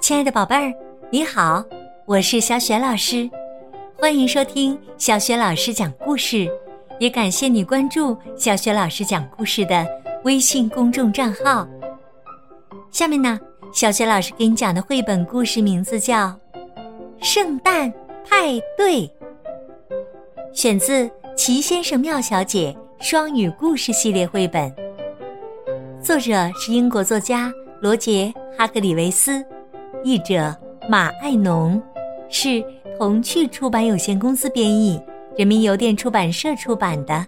亲爱的宝贝儿，你好，我是小雪老师，欢迎收听小雪老师讲故事，也感谢你关注小雪老师讲故事的微信公众账号。下面呢，小雪老师给你讲的绘本故事名字叫《圣诞派对》，选自《齐先生妙小姐》双语故事系列绘本，作者是英国作家罗杰·哈格里维斯。译者马爱农，是童趣出版有限公司编译，人民邮电出版社出版的。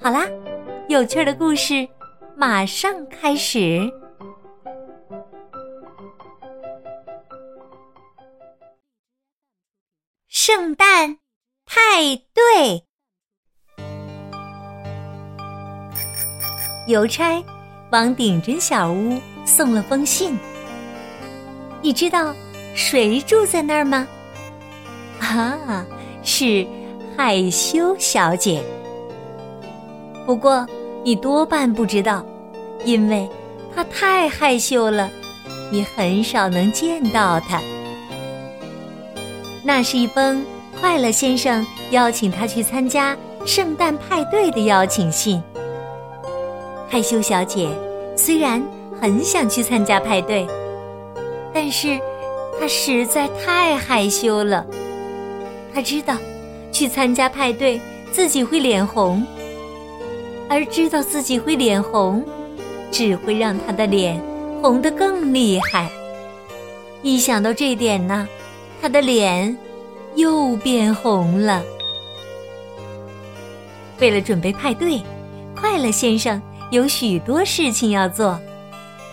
好啦，有趣的故事马上开始。圣诞派对，邮差往顶针小屋送了封信。你知道谁住在那儿吗？啊，是害羞小姐。不过你多半不知道，因为她太害羞了，你很少能见到她。那是一封快乐先生邀请他去参加圣诞派对的邀请信。害羞小姐虽然很想去参加派对。但是，他实在太害羞了。他知道，去参加派对自己会脸红，而知道自己会脸红，只会让他的脸红得更厉害。一想到这点呢，他的脸又变红了。为了准备派对，快乐先生有许多事情要做，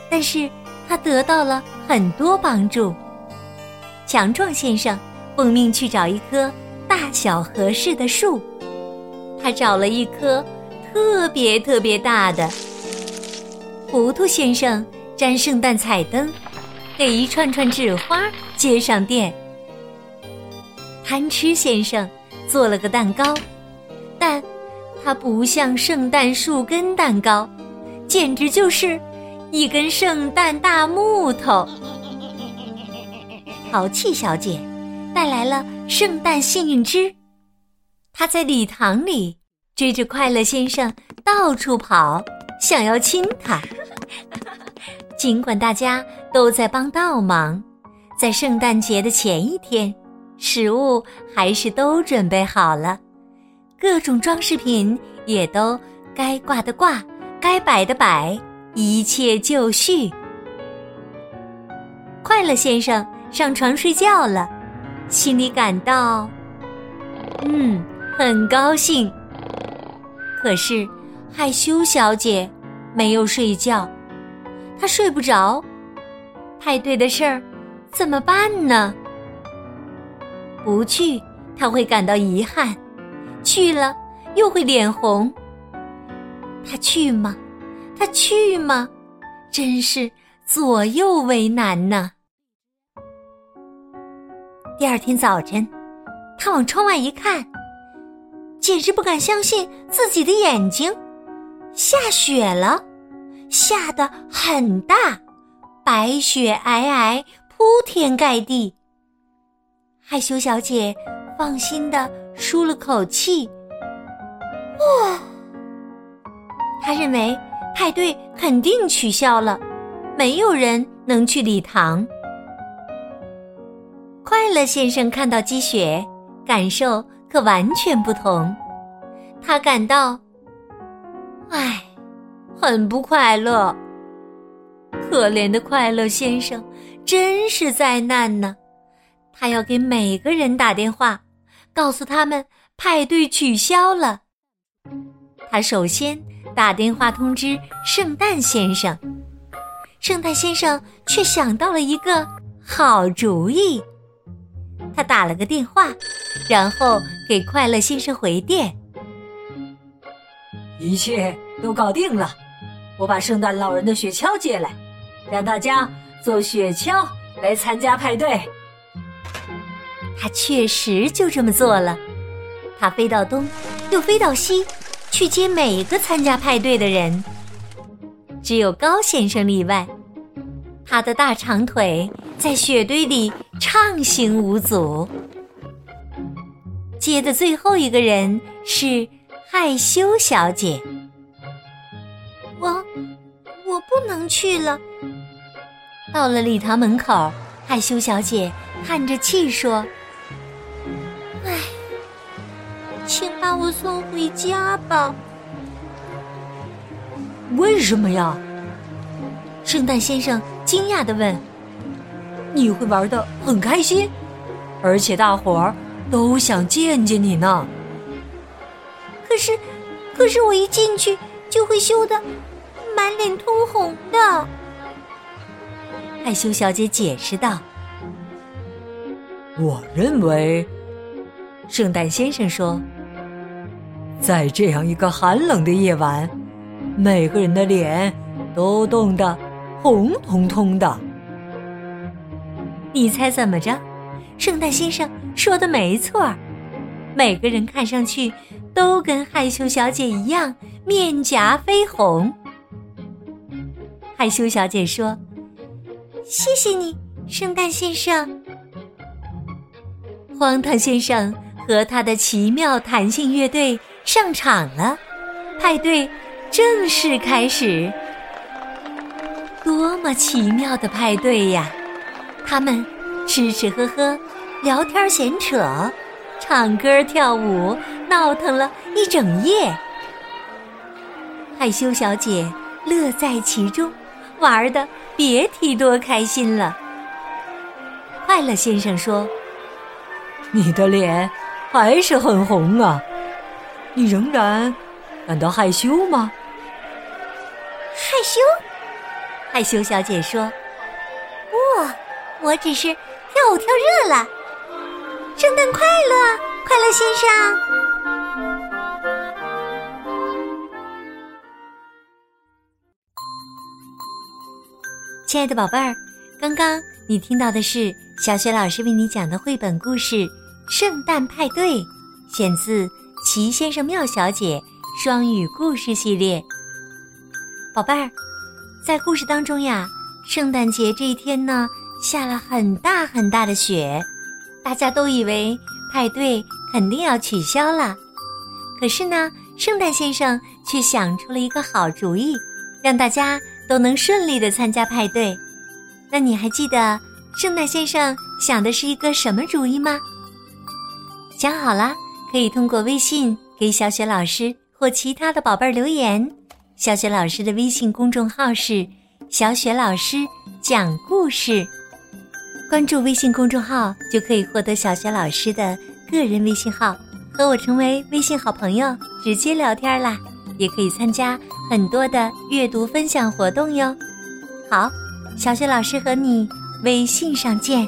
但是。他得到了很多帮助。强壮先生奉命去找一棵大小合适的树，他找了一棵特别特别大的。糊涂先生粘圣诞彩灯，给一串串纸花接上电。贪吃先生做了个蛋糕，但它不像圣诞树根蛋糕，简直就是。一根圣诞大木头，淘气小姐带来了圣诞幸运枝。她在礼堂里追着快乐先生到处跑，想要亲他。尽管大家都在帮倒忙，在圣诞节的前一天，食物还是都准备好了，各种装饰品也都该挂的挂，该摆的摆。一切就绪，快乐先生上床睡觉了，心里感到，嗯，很高兴。可是害羞小姐没有睡觉，她睡不着。派对的事儿怎么办呢？不去，她会感到遗憾；去了，又会脸红。她去吗？他去吗？真是左右为难呢。第二天早晨，他往窗外一看，简直不敢相信自己的眼睛，下雪了，下的很大，白雪皑皑，铺天盖地。害羞小姐放心的舒了口气，哇，他认为。派对肯定取消了，没有人能去礼堂。快乐先生看到积雪，感受可完全不同。他感到，唉，很不快乐。可怜的快乐先生，真是灾难呢！他要给每个人打电话，告诉他们派对取消了。他首先。打电话通知圣诞先生，圣诞先生却想到了一个好主意。他打了个电话，然后给快乐先生回电：“一切都搞定了，我把圣诞老人的雪橇借来，让大家坐雪橇来参加派对。”他确实就这么做了，他飞到东，又飞到西。去接每个参加派对的人。只有高先生例外。他的大长腿在雪堆里畅行无阻。接的最后一个人是害羞小姐。我我不能去了。到了礼堂门口，害羞小姐叹着气说：“送回家吧。”为什么呀？圣诞先生惊讶的问：“你会玩的很开心，而且大伙儿都想见见你呢。可是，可是我一进去就会羞得满脸通红的。”害羞小姐解释道：“我认为，圣诞先生说，在这样一个寒冷的夜晚，每个人的脸都冻得红彤彤的。你猜怎么着？圣诞先生说的没错，每个人看上去都跟害羞小姐一样，面颊绯红。害羞小姐说。”谢谢你，圣诞先生。荒唐先生和他的奇妙弹性乐队上场了，派对正式开始。多么奇妙的派对呀！他们吃吃喝喝，聊天闲扯，唱歌跳舞，闹腾了一整夜。害羞小姐乐在其中。玩的别提多开心了。快乐先生说：“你的脸还是很红啊，你仍然感到害羞吗？”害羞？害羞小姐说：“不，我只是跳舞跳热了。圣诞快乐，快乐先生。”亲爱的宝贝儿，刚刚你听到的是小雪老师为你讲的绘本故事《圣诞派对》，选自《奇先生妙小姐》双语故事系列。宝贝儿，在故事当中呀，圣诞节这一天呢，下了很大很大的雪，大家都以为派对肯定要取消了。可是呢，圣诞先生却想出了一个好主意，让大家。都能顺利的参加派对，那你还记得圣诞先生想的是一个什么主意吗？想好了，可以通过微信给小雪老师或其他的宝贝儿留言。小雪老师的微信公众号是“小雪老师讲故事”，关注微信公众号就可以获得小雪老师的个人微信号，和我成为微信好朋友，直接聊天啦。也可以参加很多的阅读分享活动哟。好，小雪老师和你微信上见。